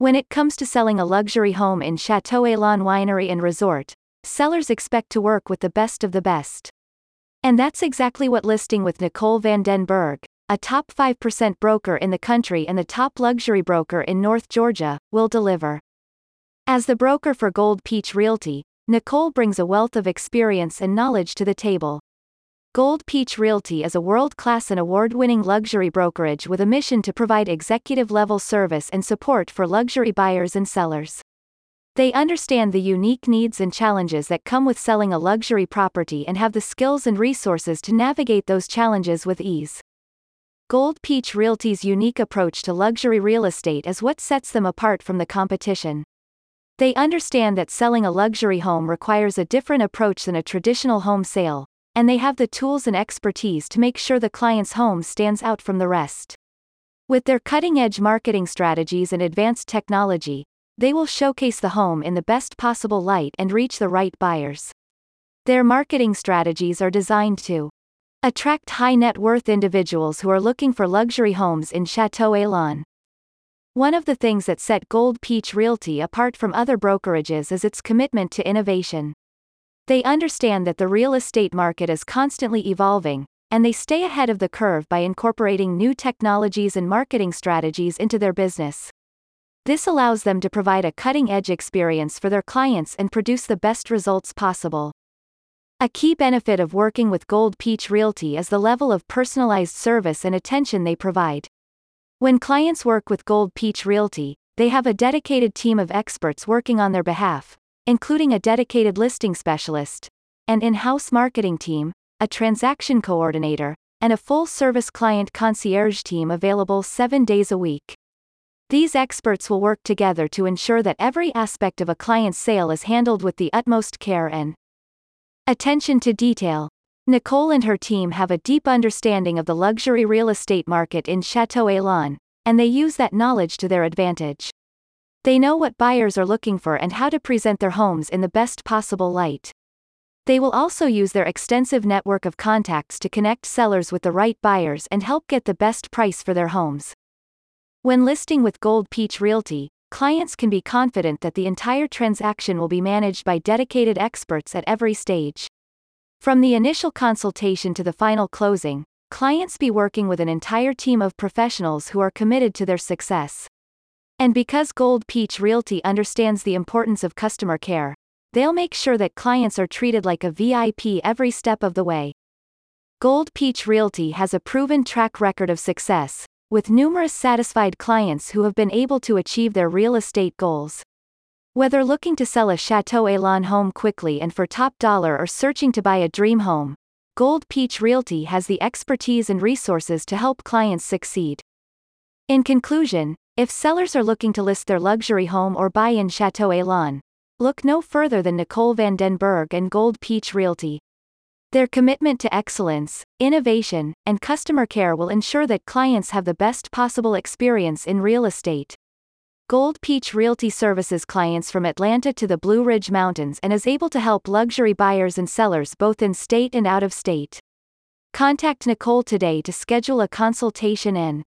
When it comes to selling a luxury home in Chateau Elan Winery and Resort, sellers expect to work with the best of the best. And that's exactly what listing with Nicole van den Berg, a top 5% broker in the country and the top luxury broker in North Georgia, will deliver. As the broker for Gold Peach Realty, Nicole brings a wealth of experience and knowledge to the table. Gold Peach Realty is a world-class and award-winning luxury brokerage with a mission to provide executive-level service and support for luxury buyers and sellers. They understand the unique needs and challenges that come with selling a luxury property and have the skills and resources to navigate those challenges with ease. Gold Peach Realty's unique approach to luxury real estate is what sets them apart from the competition. They understand that selling a luxury home requires a different approach than a traditional home sale, and they have the tools and expertise to make sure the client's home stands out from the rest. With their cutting edge marketing strategies and advanced technology, they will showcase the home in the best possible light and reach the right buyers. Their marketing strategies are designed to attract high net worth individuals who are looking for luxury homes in Chateau Elan. One of the things that set Gold Peach Realty apart from other brokerages is its commitment to innovation. They understand that the real estate market is constantly evolving, and they stay ahead of the curve by incorporating new technologies and marketing strategies into their business. This allows them to provide a cutting edge experience for their clients and produce the best results possible. A key benefit of working with Gold Peach Realty is the level of personalized service and attention they provide. When clients work with Gold Peach Realty, they have a dedicated team of experts working on their behalf, including a dedicated listing specialist, an in-house marketing team, a transaction coordinator, and a full-service client concierge team available seven days a week. These experts will work together to ensure that every aspect of a client's sale is handled with the utmost care and attention to detail. Nicole and her team have a deep understanding of the luxury real estate market in Chateau Elan, and they use that knowledge to their advantage. They know what buyers are looking for and how to present their homes in the best possible light. They will also use their extensive network of contacts to connect sellers with the right buyers and help get the best price for their homes. When listing with Gold Peach Realty, clients can be confident that the entire transaction will be managed by dedicated experts at every stage. From the initial consultation to the final closing, clients be working with an entire team of professionals who are committed to their success. And because Gold Peach Realty understands the importance of customer care, they'll make sure that clients are treated like a VIP every step of the way. Gold Peach Realty has a proven track record of success, with numerous satisfied clients who have been able to achieve their real estate goals. Whether looking to sell a Chateau Elan home quickly and for top dollar or searching to buy a dream home, Gold Peach Realty has the expertise and resources to help clients succeed. In conclusion, if sellers are looking to list their luxury home or buy in Chateau Elan, look no further than Nicole van den Berg and Gold Peach Realty. Their commitment to excellence, innovation, and customer care will ensure that clients have the best possible experience in real estate. Gold Peach Realty services clients from Atlanta to the Blue Ridge Mountains and is able to help luxury buyers and sellers both in state and out of state. Contact Nicole today to schedule a consultation and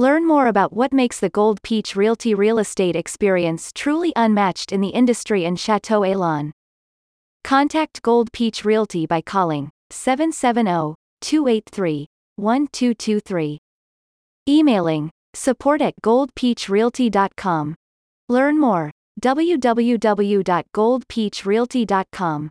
Learn more about what makes the Gold Peach Realty real estate experience truly unmatched in the industry and Chateau Elan. Contact Gold Peach Realty by calling 770 283 1223. Emailing support at goldpeachrealty.com. Learn more www.goldpeachrealty.com.